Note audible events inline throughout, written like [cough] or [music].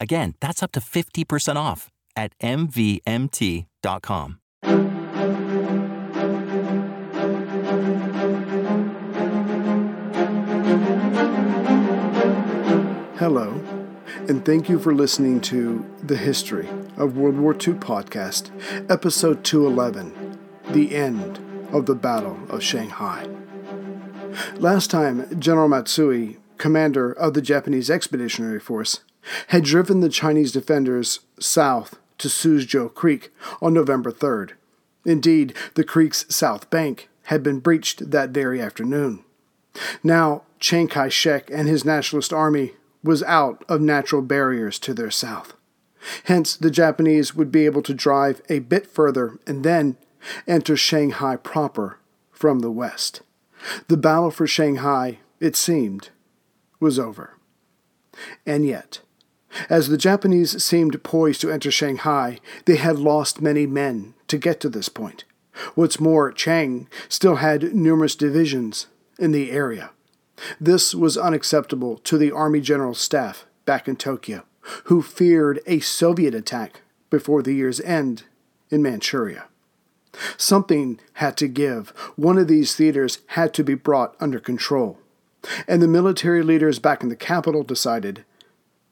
Again, that's up to 50% off at MVMT.com. Hello, and thank you for listening to The History of World War II podcast, episode 211 The End of the Battle of Shanghai. Last time, General Matsui, commander of the Japanese Expeditionary Force, had driven the Chinese defenders south to Suzhou Creek on November 3rd. Indeed, the creek's south bank had been breached that very afternoon. Now, Chiang Kai shek and his nationalist army was out of natural barriers to their south. Hence, the Japanese would be able to drive a bit further and then enter Shanghai proper from the west. The battle for Shanghai, it seemed, was over. And yet, as the Japanese seemed poised to enter Shanghai, they had lost many men to get to this point. What's more, Chiang still had numerous divisions in the area. This was unacceptable to the Army General Staff back in Tokyo, who feared a Soviet attack before the year's end in Manchuria. Something had to give. One of these theaters had to be brought under control. And the military leaders back in the capital decided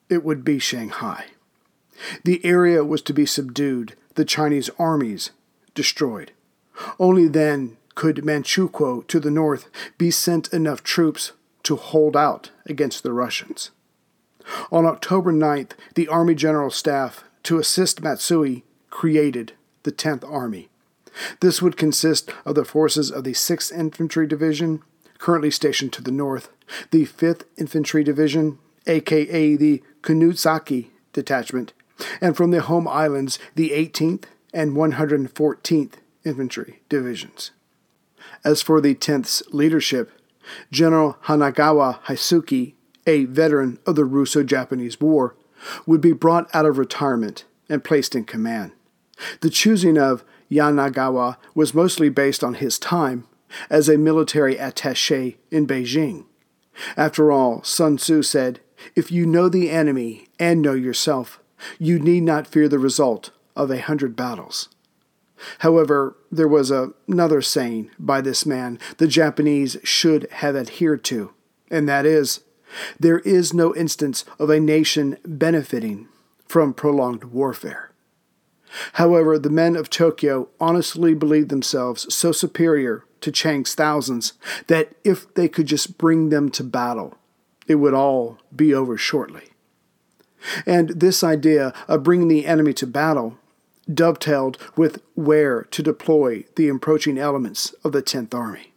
it would be Shanghai. The area was to be subdued, the Chinese armies destroyed. Only then could Manchukuo to the north be sent enough troops to hold out against the Russians. On October 9th, the Army General Staff, to assist Matsui, created the 10th Army. This would consist of the forces of the 6th Infantry Division, currently stationed to the north, the 5th Infantry Division, aka the Kunisaki Detachment, and from the home islands, the 18th and 114th Infantry Divisions. As for the 10th's leadership, General Yanagawa Heisuke, a veteran of the Russo Japanese War, would be brought out of retirement and placed in command. The choosing of Yanagawa was mostly based on his time as a military attache in Beijing. After all, Sun Tzu said, If you know the enemy and know yourself, you need not fear the result of a hundred battles. However, there was a, another saying by this man the Japanese should have adhered to, and that is there is no instance of a nation benefiting from prolonged warfare. However, the men of Tokyo honestly believed themselves so superior to Chiang's thousands that if they could just bring them to battle, it would all be over shortly. And this idea of bringing the enemy to battle dovetailed with where to deploy the approaching elements of the 10th Army.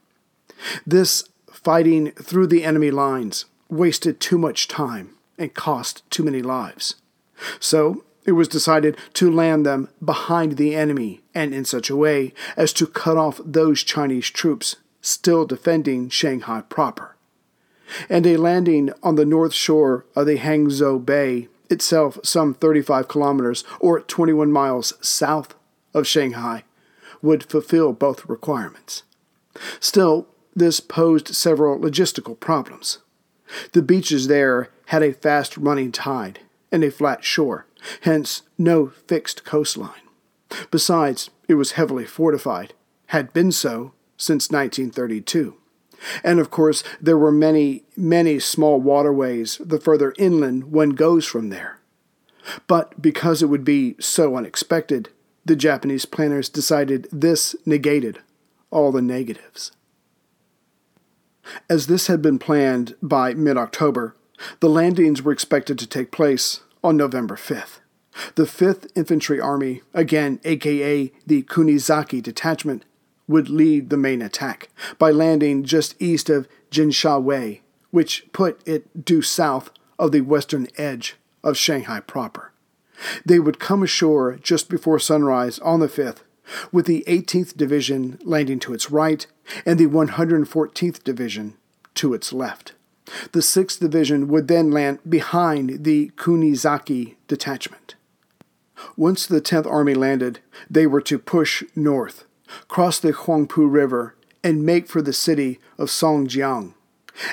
This fighting through the enemy lines wasted too much time and cost too many lives. So it was decided to land them behind the enemy and in such a way as to cut off those Chinese troops still defending Shanghai proper. And a landing on the north shore of the Hangzhou Bay itself some 35 kilometers or 21 miles south of Shanghai, would fulfill both requirements. Still, this posed several logistical problems. The beaches there had a fast running tide and a flat shore, hence no fixed coastline. Besides, it was heavily fortified, had been so since 1932. And of course, there were many, many small waterways the further inland one goes from there. But because it would be so unexpected, the Japanese planners decided this negated all the negatives. As this had been planned by mid October, the landings were expected to take place on November 5th. The 5th Infantry Army, again aka the Kunisaki Detachment, would lead the main attack by landing just east of Jinshanwei, which put it due south of the western edge of Shanghai proper. They would come ashore just before sunrise on the 5th, with the 18th Division landing to its right and the 114th Division to its left. The 6th Division would then land behind the Kunisaki detachment. Once the 10th Army landed, they were to push north, cross the Huangpu River, and make for the city of Songjiang.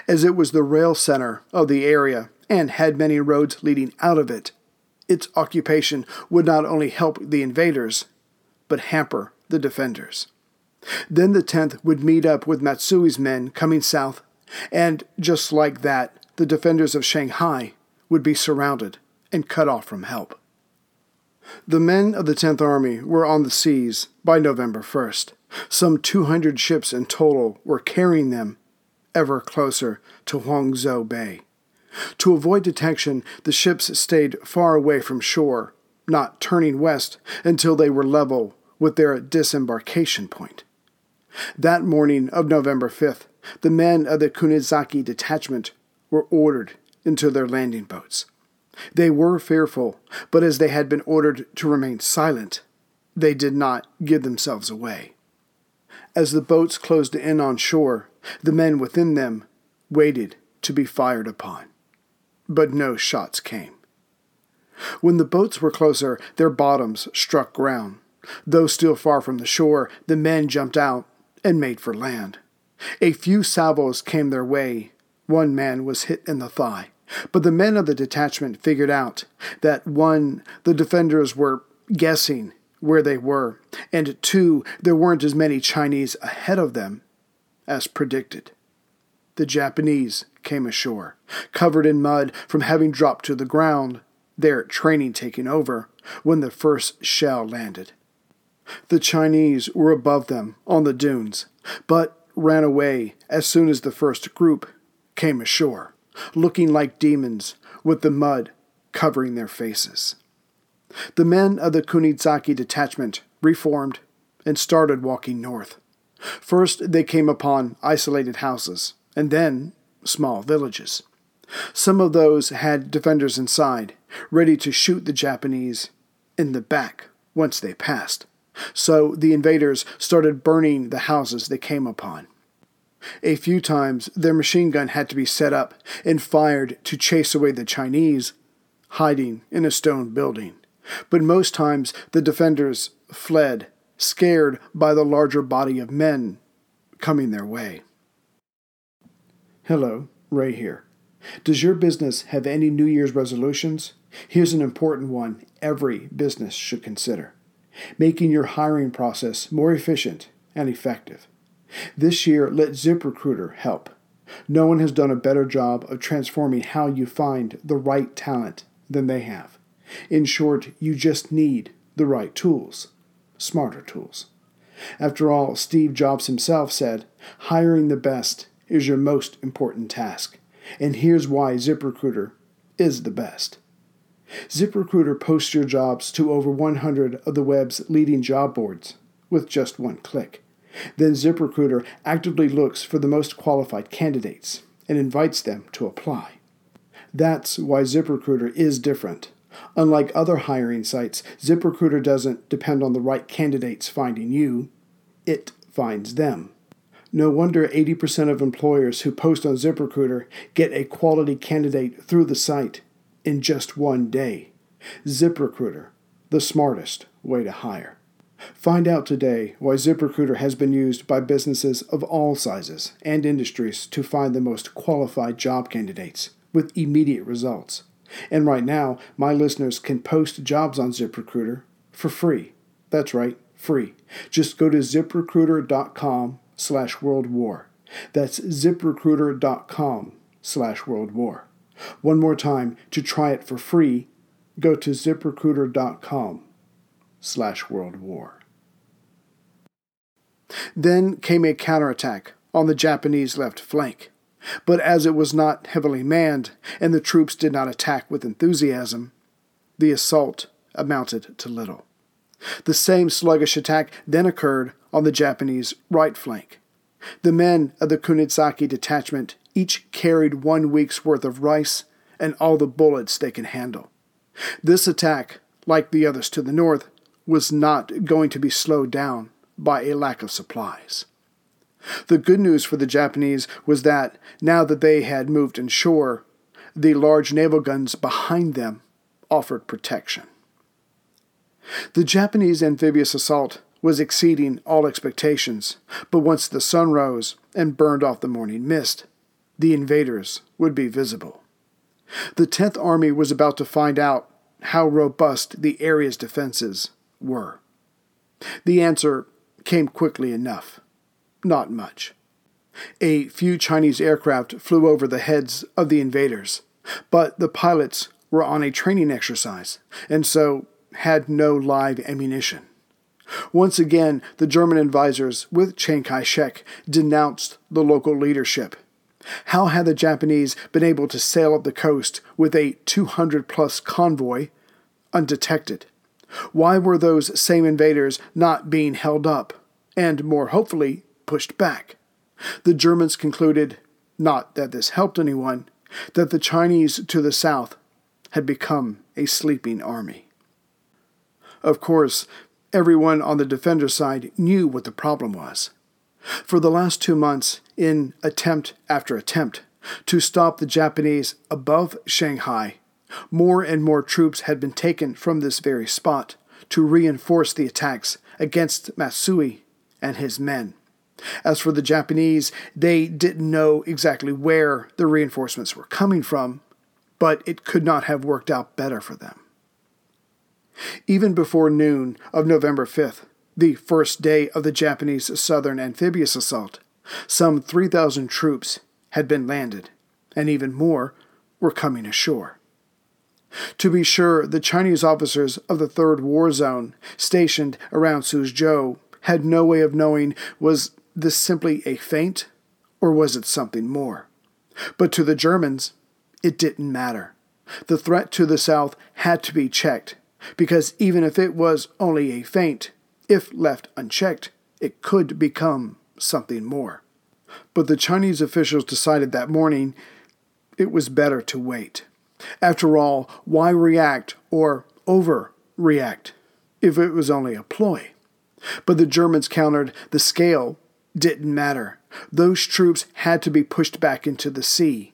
As it was the rail center of the area and had many roads leading out of it, its occupation would not only help the invaders, but hamper the defenders. Then the 10th would meet up with Matsui's men coming south, and just like that, the defenders of Shanghai would be surrounded and cut off from help. The men of the 10th Army were on the seas by November 1st. Some 200 ships in total were carrying them ever closer to Hangzhou Bay. To avoid detection, the ships stayed far away from shore, not turning west until they were level with their disembarkation point. That morning of November 5th, the men of the Kunisaki detachment were ordered into their landing boats. They were fearful, but as they had been ordered to remain silent, they did not give themselves away. As the boats closed in on shore, the men within them waited to be fired upon. But no shots came. When the boats were closer, their bottoms struck ground. Though still far from the shore, the men jumped out and made for land. A few salvos came their way. One man was hit in the thigh. But the men of the detachment figured out that one, the defenders were guessing where they were, and two, there weren't as many Chinese ahead of them as predicted. The Japanese came ashore, covered in mud from having dropped to the ground, their training taking over, when the first shell landed. The Chinese were above them on the dunes, but ran away as soon as the first group came ashore, looking like demons with the mud covering their faces. The men of the Kunisaki detachment reformed and started walking north. First, they came upon isolated houses, and then small villages. Some of those had defenders inside, ready to shoot the Japanese in the back once they passed. So the invaders started burning the houses they came upon. A few times their machine gun had to be set up and fired to chase away the Chinese hiding in a stone building. But most times the defenders fled, scared by the larger body of men coming their way. Hello, Ray here. Does your business have any New Year's resolutions? Here's an important one every business should consider making your hiring process more efficient and effective. This year, let ZipRecruiter help. No one has done a better job of transforming how you find the right talent than they have. In short, you just need the right tools, smarter tools. After all, Steve Jobs himself said, hiring the best is your most important task. And here's why ZipRecruiter is the best. ZipRecruiter posts your jobs to over 100 of the web's leading job boards with just one click. Then ZipRecruiter actively looks for the most qualified candidates and invites them to apply. That's why ZipRecruiter is different. Unlike other hiring sites, ZipRecruiter doesn't depend on the right candidates finding you, it finds them. No wonder 80% of employers who post on ZipRecruiter get a quality candidate through the site in just one day. ZipRecruiter, the smartest way to hire. Find out today why ZipRecruiter has been used by businesses of all sizes and industries to find the most qualified job candidates with immediate results. And right now, my listeners can post jobs on ZipRecruiter for free. That's right, free. Just go to ziprecruiter.com slash world war. That's ziprecruiter.com slash world war. One more time, to try it for free, go to ziprecruiter.com slash World War. Then came a counterattack on the Japanese left flank. But as it was not heavily manned and the troops did not attack with enthusiasm, the assault amounted to little. The same sluggish attack then occurred on the Japanese right flank. The men of the Kunisaki detachment each carried one week's worth of rice and all the bullets they could handle. This attack, like the others to the north, was not going to be slowed down by a lack of supplies. The good news for the Japanese was that, now that they had moved inshore, the large naval guns behind them offered protection. The Japanese amphibious assault was exceeding all expectations, but once the sun rose and burned off the morning mist, the invaders would be visible. The Tenth Army was about to find out how robust the area's defenses were. The answer came quickly enough. Not much. A few Chinese aircraft flew over the heads of the invaders, but the pilots were on a training exercise, and so had no live ammunition. Once again, the German advisers, with Chiang Kai shek, denounced the local leadership. How had the Japanese been able to sail up the coast with a 200 plus convoy undetected? Why were those same invaders not being held up, and more hopefully, pushed back? The Germans concluded, not that this helped anyone, that the Chinese to the south had become a sleeping army. Of course, everyone on the defender side knew what the problem was. For the last two months, in attempt after attempt to stop the Japanese above Shanghai, more and more troops had been taken from this very spot to reinforce the attacks against Matsui and his men. As for the Japanese, they didn't know exactly where the reinforcements were coming from, but it could not have worked out better for them. Even before noon of November 5th, the first day of the Japanese southern amphibious assault, some 3,000 troops had been landed, and even more were coming ashore. To be sure, the Chinese officers of the Third War Zone stationed around Suzhou had no way of knowing was this simply a feint or was it something more. But to the Germans, it didn't matter. The threat to the south had to be checked, because even if it was only a feint, if left unchecked, it could become something more. But the Chinese officials decided that morning it was better to wait. After all, why react or overreact if it was only a ploy? But the Germans countered the scale didn't matter. Those troops had to be pushed back into the sea.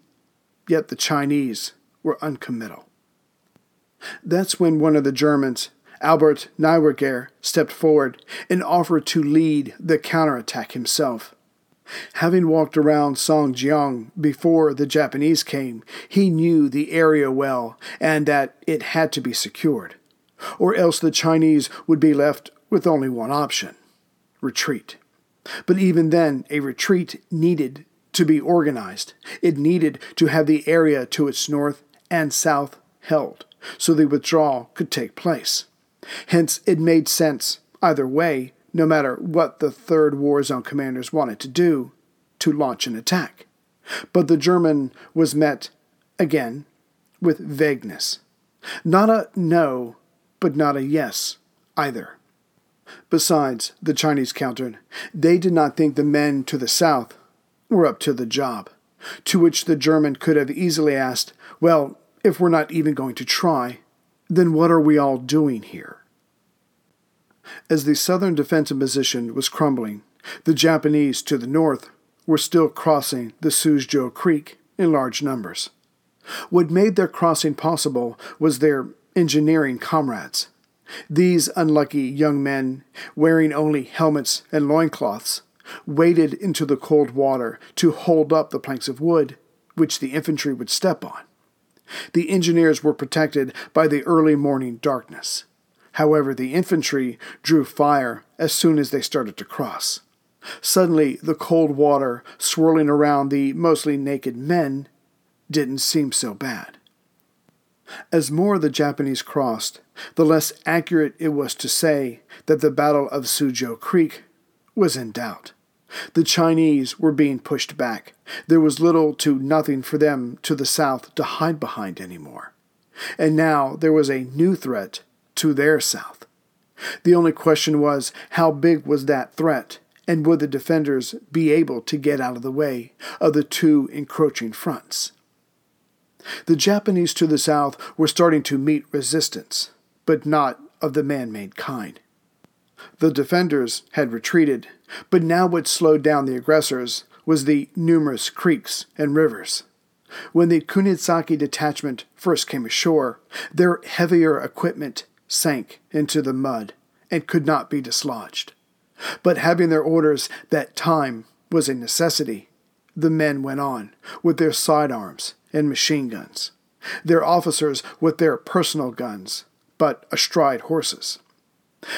Yet the Chinese were uncommittal. That's when one of the Germans, Albert Neuberger, stepped forward and offered to lead the counterattack himself. Having walked around Songjiang before the Japanese came, he knew the area well and that it had to be secured, or else the Chinese would be left with only one option retreat. But even then, a retreat needed to be organized. It needed to have the area to its north and south held so the withdrawal could take place. Hence, it made sense, either way, no matter what the Third War Zone commanders wanted to do, to launch an attack. But the German was met, again, with vagueness. Not a no, but not a yes either. Besides, the Chinese countered, they did not think the men to the south were up to the job. To which the German could have easily asked, Well, if we're not even going to try, then what are we all doing here? As the southern defensive position was crumbling, the Japanese to the north were still crossing the Suzhou Creek in large numbers. What made their crossing possible was their engineering comrades. These unlucky young men, wearing only helmets and loincloths, waded into the cold water to hold up the planks of wood which the infantry would step on. The engineers were protected by the early morning darkness. However, the infantry drew fire as soon as they started to cross. Suddenly, the cold water swirling around the mostly naked men didn't seem so bad. As more of the Japanese crossed, the less accurate it was to say that the Battle of Suzhou Creek was in doubt. The Chinese were being pushed back. There was little to nothing for them to the south to hide behind anymore. And now there was a new threat to their south. The only question was how big was that threat, and would the defenders be able to get out of the way of the two encroaching fronts? The Japanese to the south were starting to meet resistance, but not of the man made kind. The defenders had retreated, but now what slowed down the aggressors was the numerous creeks and rivers. When the Kunisaki detachment first came ashore, their heavier equipment sank into the mud and could not be dislodged. But having their orders that time was a necessity, the men went on with their sidearms and machine guns, their officers with their personal guns, but astride horses.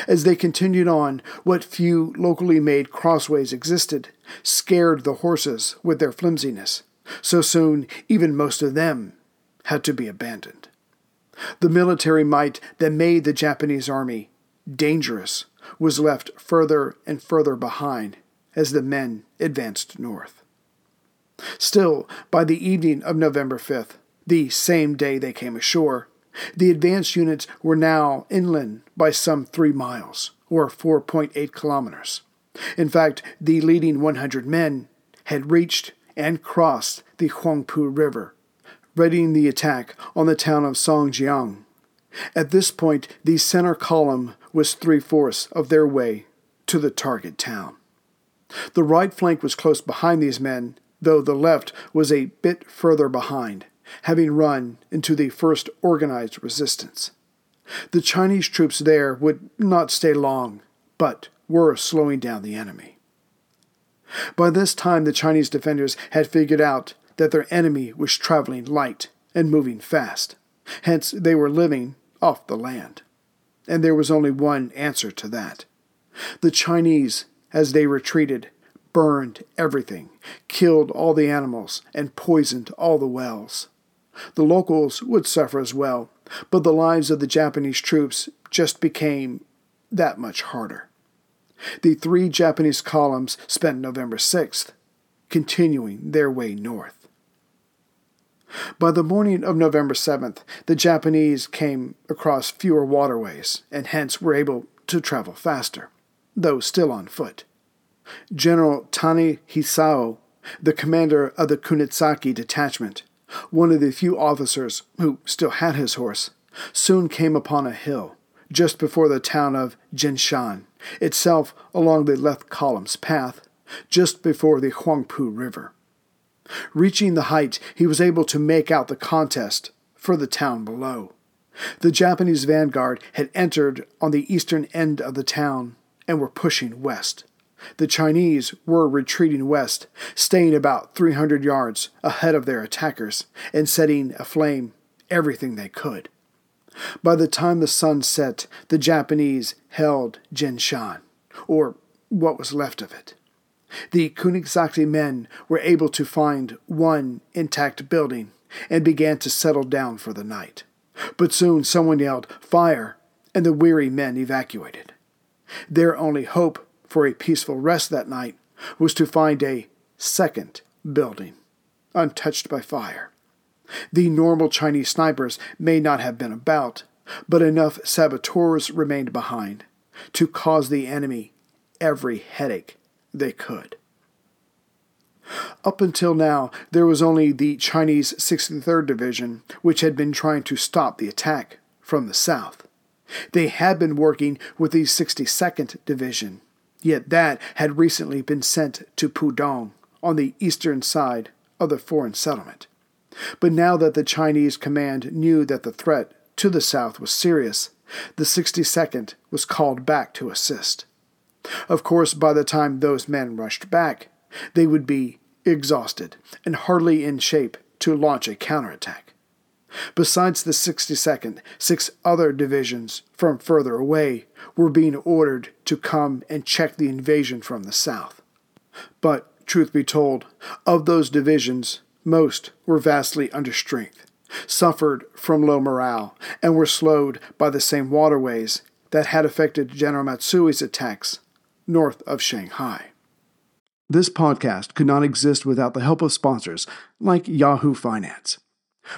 As they continued on, what few locally made crossways existed scared the horses with their flimsiness. So soon, even most of them had to be abandoned. The military might that made the Japanese army dangerous was left further and further behind as the men advanced north. Still, by the evening of November 5th, the same day they came ashore, the advance units were now inland by some three miles, or 4.8 kilometers. In fact, the leading 100 men had reached and crossed the Huangpu River, readying the attack on the town of Songjiang. At this point, the center column was three fourths of their way to the target town. The right flank was close behind these men, though the left was a bit further behind having run into the first organized resistance. The Chinese troops there would not stay long, but were slowing down the enemy. By this time, the Chinese defenders had figured out that their enemy was traveling light and moving fast. Hence, they were living off the land. And there was only one answer to that. The Chinese, as they retreated, burned everything, killed all the animals, and poisoned all the wells. The locals would suffer as well, but the lives of the Japanese troops just became that much harder. The three Japanese columns spent November 6th continuing their way north. By the morning of November 7th, the Japanese came across fewer waterways and hence were able to travel faster, though still on foot. General Tani Hisao, the commander of the Kunisaki detachment, one of the few officers who still had his horse, soon came upon a hill just before the town of Jinshan, itself along the left column's path, just before the Huangpu River. Reaching the height, he was able to make out the contest for the town below. The Japanese vanguard had entered on the eastern end of the town and were pushing west. The Chinese were retreating west, staying about 300 yards ahead of their attackers and setting aflame everything they could. By the time the sun set, the Japanese held Jinshan, or what was left of it. The Kunisaki men were able to find one intact building and began to settle down for the night. But soon someone yelled, Fire! and the weary men evacuated. Their only hope for a peaceful rest that night was to find a second building, untouched by fire. The normal Chinese snipers may not have been about, but enough saboteurs remained behind to cause the enemy every headache they could. Up until now, there was only the Chinese 63rd Division, which had been trying to stop the attack from the south. They had been working with the 62nd Division, Yet that had recently been sent to Pudong on the eastern side of the foreign settlement. But now that the Chinese command knew that the threat to the south was serious, the 62nd was called back to assist. Of course, by the time those men rushed back, they would be exhausted and hardly in shape to launch a counterattack. Besides the 62nd, six other divisions from further away were being ordered to come and check the invasion from the south. But, truth be told, of those divisions, most were vastly under strength, suffered from low morale, and were slowed by the same waterways that had affected General Matsui's attacks north of Shanghai. This podcast could not exist without the help of sponsors like Yahoo Finance.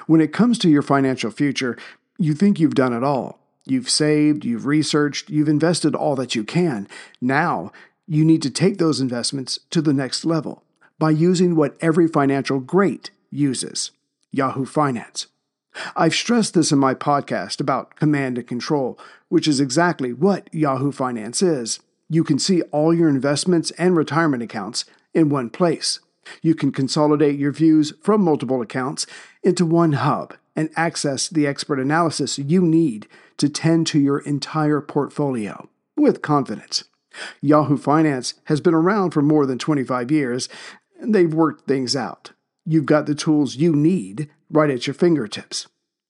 When it comes to your financial future, you think you've done it all. You've saved, you've researched, you've invested all that you can. Now, you need to take those investments to the next level by using what every financial great uses Yahoo Finance. I've stressed this in my podcast about command and control, which is exactly what Yahoo Finance is. You can see all your investments and retirement accounts in one place. You can consolidate your views from multiple accounts into one hub and access the expert analysis you need to tend to your entire portfolio with confidence. Yahoo Finance has been around for more than 25 years, and they've worked things out. You've got the tools you need right at your fingertips.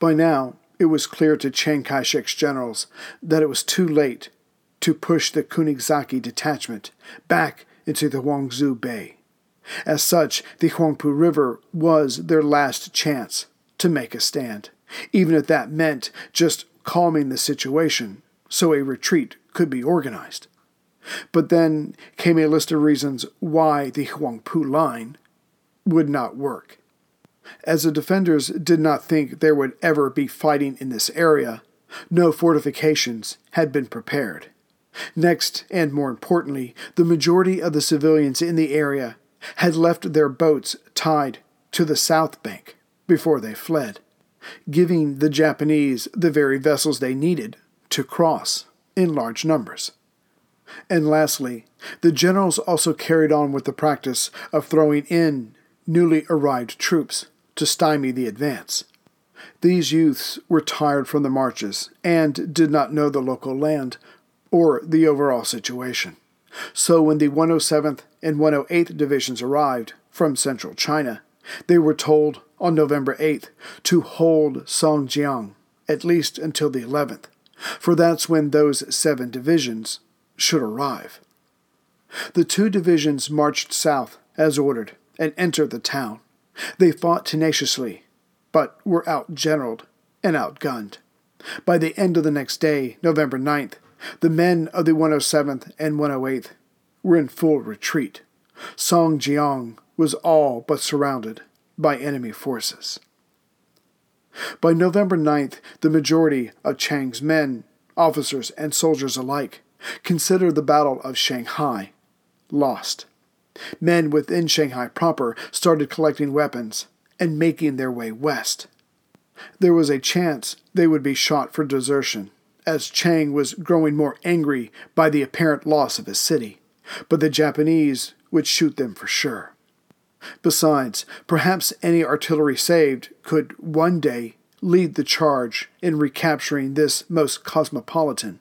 By now, it was clear to Chiang Kai shek's generals that it was too late to push the Kunisaki detachment back into the Hangzhou Bay. As such, the Huangpu River was their last chance to make a stand, even if that meant just calming the situation so a retreat could be organized. But then came a list of reasons why the Huangpu line would not work. As the defenders did not think there would ever be fighting in this area, no fortifications had been prepared. Next, and more importantly, the majority of the civilians in the area had left their boats tied to the south bank before they fled, giving the Japanese the very vessels they needed to cross in large numbers. And lastly, the generals also carried on with the practice of throwing in newly arrived troops to stymie the advance. These youths were tired from the marches and did not know the local land or the overall situation. So when the 107th and 108th Divisions arrived from central China, they were told on November 8th to hold Songjiang at least until the 11th, for that's when those seven divisions should arrive. The two divisions marched south as ordered and entered the town. They fought tenaciously, but were outgeneraled and outgunned. By the end of the next day, November 9th, the men of the 107th and 108th were in full retreat. Songjiang was all but surrounded by enemy forces. By November 9th, the majority of Chiang's men, officers, and soldiers alike considered the Battle of Shanghai lost. Men within Shanghai proper started collecting weapons and making their way west. There was a chance they would be shot for desertion, as Chiang was growing more angry by the apparent loss of his city, but the Japanese would shoot them for sure. Besides, perhaps any artillery saved could one day lead the charge in recapturing this most cosmopolitan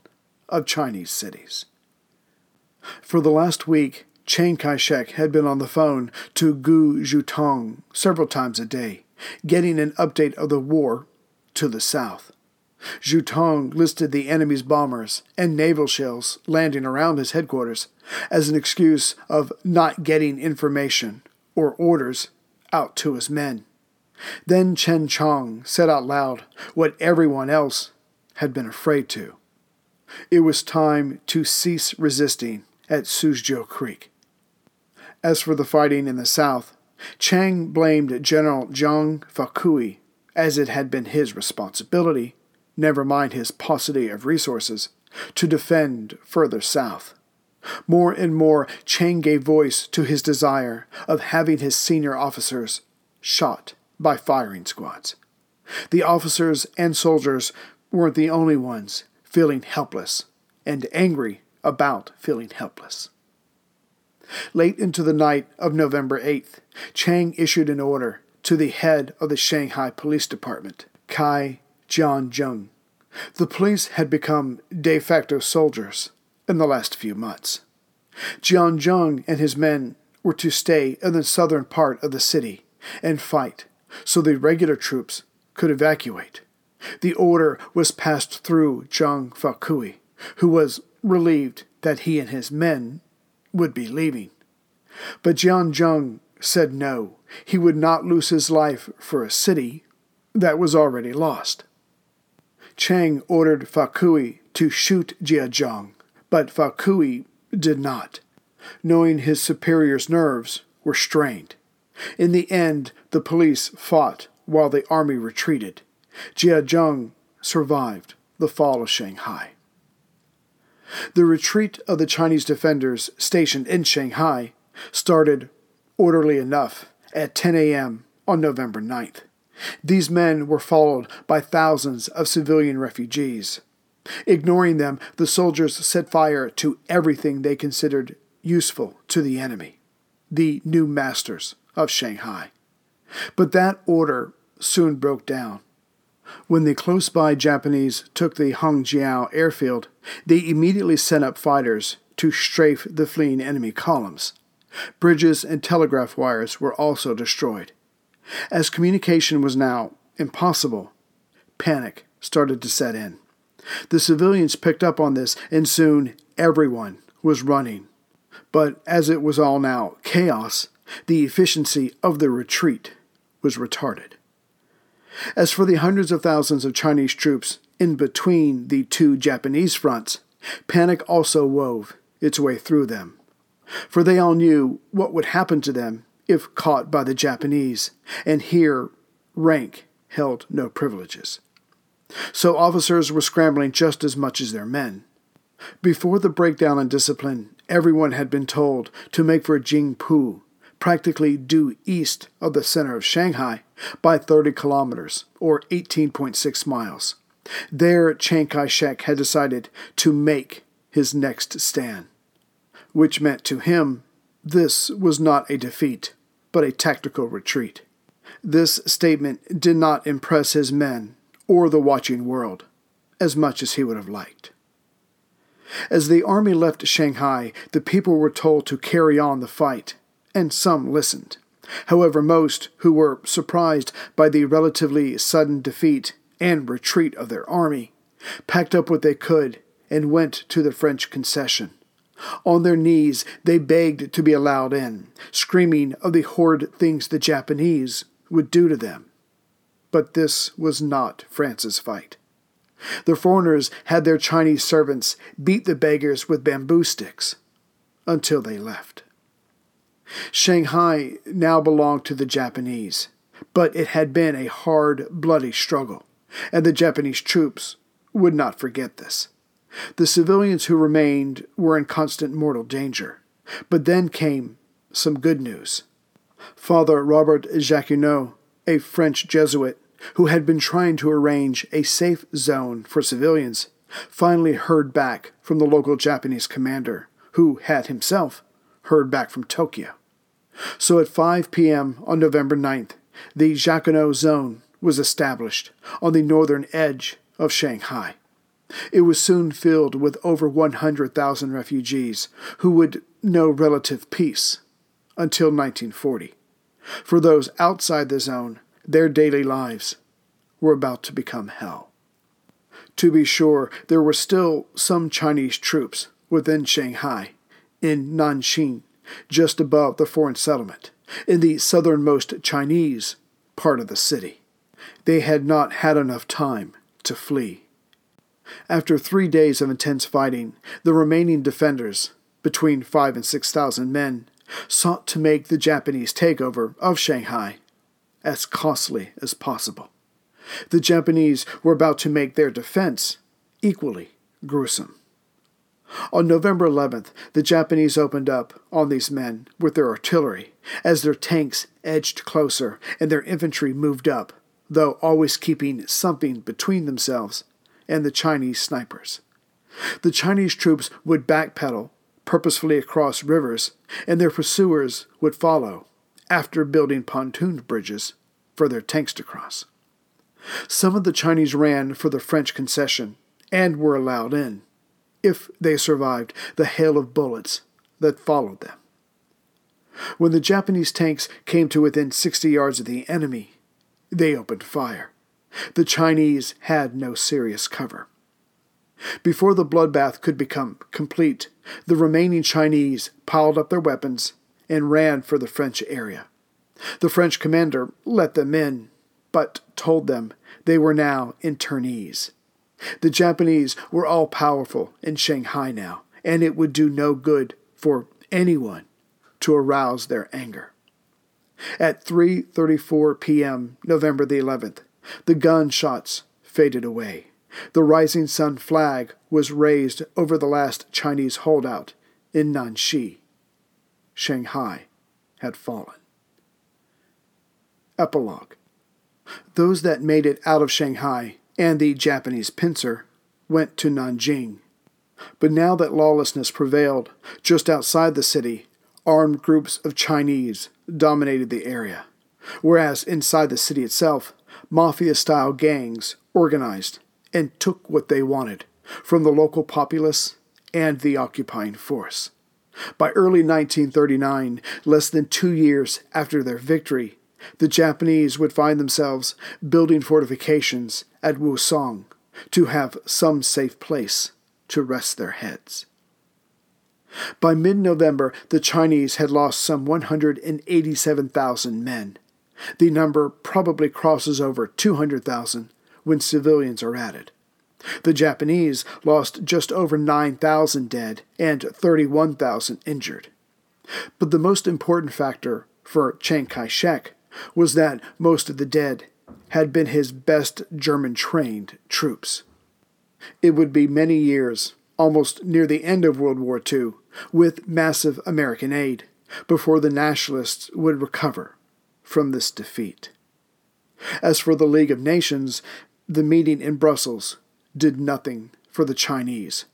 of Chinese cities. For the last week, Chiang Kai shek had been on the phone to Gu Zhutong several times a day, getting an update of the war to the south. Zhutong listed the enemy's bombers and naval shells landing around his headquarters as an excuse of not getting information or orders out to his men. Then Chen Cheng said out loud what everyone else had been afraid to. It was time to cease resisting at Suzhou Creek. As for the fighting in the south, Chiang blamed General Zhang Fakui as it had been his responsibility, never mind his paucity of resources, to defend further south. More and more, Chiang gave voice to his desire of having his senior officers shot by firing squads. The officers and soldiers weren't the only ones feeling helpless and angry about feeling helpless. Late into the night of November 8th, Chiang issued an order to the head of the Shanghai Police Department, Cai Jianzheng. The police had become de facto soldiers in the last few months. Jianzheng and his men were to stay in the southern part of the city and fight so the regular troops could evacuate. The order was passed through Zhang Fakui, who was relieved that he and his men would be leaving. But Jianzheng said no, he would not lose his life for a city that was already lost. Chiang ordered Fakui to shoot Jianzheng, but Fakui did not, knowing his superior's nerves were strained. In the end, the police fought while the army retreated. Jianzheng survived the fall of Shanghai. The retreat of the Chinese defenders stationed in Shanghai started orderly enough at 10 a.m. on November 9th. These men were followed by thousands of civilian refugees. Ignoring them, the soldiers set fire to everything they considered useful to the enemy, the new masters of Shanghai. But that order soon broke down. When the close by Japanese took the Hongqiao airfield, they immediately sent up fighters to strafe the fleeing enemy columns. Bridges and telegraph wires were also destroyed. As communication was now impossible, panic started to set in. The civilians picked up on this, and soon everyone was running. But as it was all now chaos, the efficiency of the retreat was retarded. As for the hundreds of thousands of Chinese troops in between the two Japanese fronts, panic also wove its way through them. For they all knew what would happen to them if caught by the Japanese, and here rank held no privileges. So officers were scrambling just as much as their men. Before the breakdown in discipline, everyone had been told to make for Jingpu, practically due east of the center of Shanghai by 30 kilometers, or 18.6 miles. There, Chiang Kai shek had decided to make his next stand, which meant to him this was not a defeat, but a tactical retreat. This statement did not impress his men or the watching world as much as he would have liked. As the army left Shanghai, the people were told to carry on the fight and some listened. However, most, who were surprised by the relatively sudden defeat and retreat of their army, packed up what they could and went to the French concession. On their knees, they begged to be allowed in, screaming of the horrid things the Japanese would do to them. But this was not France's fight. The foreigners had their Chinese servants beat the beggars with bamboo sticks until they left. Shanghai now belonged to the Japanese, but it had been a hard, bloody struggle, and the Japanese troops would not forget this. The civilians who remained were in constant mortal danger. But then came some good news. Father Robert Jacquinot, a French Jesuit who had been trying to arrange a safe zone for civilians, finally heard back from the local Japanese commander, who had himself heard back from Tokyo. So at 5 p.m. on November 9th, the Jacquinot Zone was established on the northern edge of Shanghai. It was soon filled with over 100,000 refugees who would know relative peace until 1940. For those outside the zone, their daily lives were about to become hell. To be sure, there were still some Chinese troops within Shanghai, in Nanxing, just above the foreign settlement, in the southernmost Chinese part of the city. They had not had enough time to flee. After three days of intense fighting, the remaining defenders, between five and six thousand men, sought to make the Japanese takeover of Shanghai as costly as possible. The Japanese were about to make their defense equally gruesome. On November 11th, the Japanese opened up on these men with their artillery as their tanks edged closer and their infantry moved up, though always keeping something between themselves and the Chinese snipers. The Chinese troops would backpedal purposefully across rivers, and their pursuers would follow, after building pontoon bridges for their tanks to cross. Some of the Chinese ran for the French concession and were allowed in, if they survived the hail of bullets that followed them. When the Japanese tanks came to within 60 yards of the enemy, they opened fire. The Chinese had no serious cover. Before the bloodbath could become complete, the remaining Chinese piled up their weapons and ran for the French area. The French commander let them in, but told them they were now internees. The Japanese were all powerful in Shanghai now, and it would do no good for anyone to arouse their anger. At 3:34 p.m. November the 11th, the gunshots faded away. The rising sun flag was raised over the last Chinese holdout in Nanshi. Shanghai had fallen. Epilogue Those that made it out of Shanghai and the Japanese pincer went to Nanjing. But now that lawlessness prevailed just outside the city, armed groups of Chinese dominated the area, whereas inside the city itself, mafia style gangs organized and took what they wanted from the local populace and the occupying force. By early 1939, less than two years after their victory, the Japanese would find themselves building fortifications at Wusong to have some safe place to rest their heads. By mid November, the Chinese had lost some 187,000 men. The number probably crosses over 200,000 when civilians are added. The Japanese lost just over 9,000 dead and 31,000 injured. But the most important factor for Chiang Kai shek was that most of the dead had been his best German trained troops. It would be many years, almost near the end of World War II, with massive American aid, before the Nationalists would recover from this defeat. As for the League of Nations, the meeting in Brussels did nothing for the Chinese.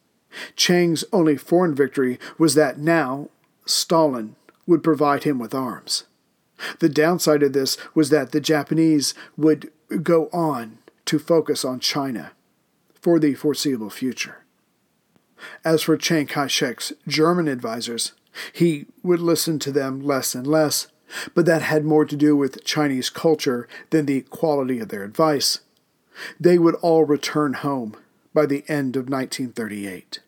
Chiang's only foreign victory was that now Stalin would provide him with arms. The downside of this was that the Japanese would go on to focus on China for the foreseeable future. As for Chiang Kai shek's German advisers, he would listen to them less and less, but that had more to do with Chinese culture than the quality of their advice. They would all return home by the end of 1938.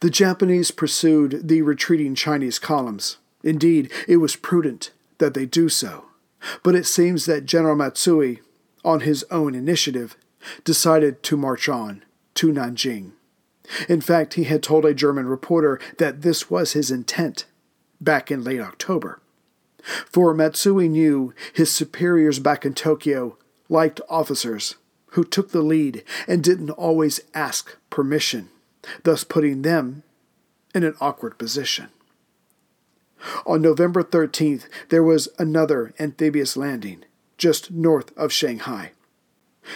The Japanese pursued the retreating Chinese columns. Indeed, it was prudent that they do so. But it seems that General Matsui, on his own initiative, decided to march on to Nanjing. In fact, he had told a German reporter that this was his intent back in late October. For Matsui knew his superiors back in Tokyo liked officers who took the lead and didn't always ask permission, thus putting them in an awkward position. On November 13th, there was another amphibious landing just north of Shanghai.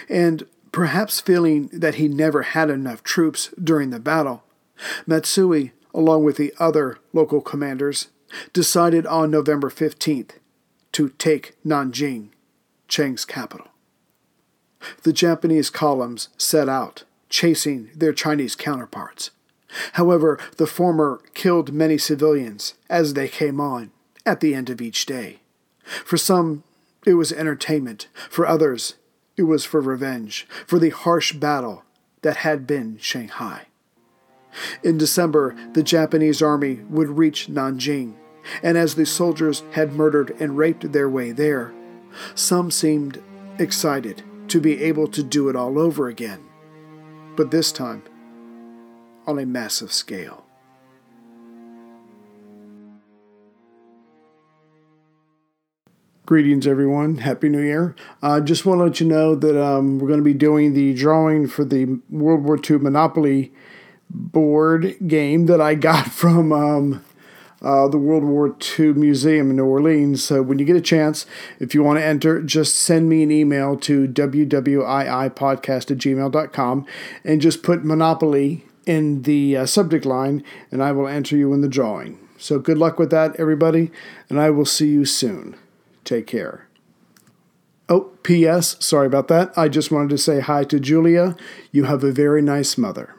And perhaps feeling that he never had enough troops during the battle, Matsui, along with the other local commanders, decided on November 15th to take Nanjing, Chiang's capital. The Japanese columns set out, chasing their Chinese counterparts. However, the former killed many civilians as they came on at the end of each day. For some, it was entertainment. For others, it was for revenge, for the harsh battle that had been Shanghai. In December, the Japanese army would reach Nanjing, and as the soldiers had murdered and raped their way there, some seemed excited to be able to do it all over again. But this time, on a massive scale. Greetings, everyone. Happy New Year. I uh, just want to let you know that um, we're going to be doing the drawing for the World War II Monopoly board game that I got [laughs] from um, uh, the World War II Museum in New Orleans. So when you get a chance, if you want to enter, just send me an email to wwiipodcast at gmail.com and just put Monopoly in the uh, subject line, and I will enter you in the drawing. So good luck with that, everybody, and I will see you soon. Take care. Oh, P.S. Sorry about that. I just wanted to say hi to Julia. You have a very nice mother.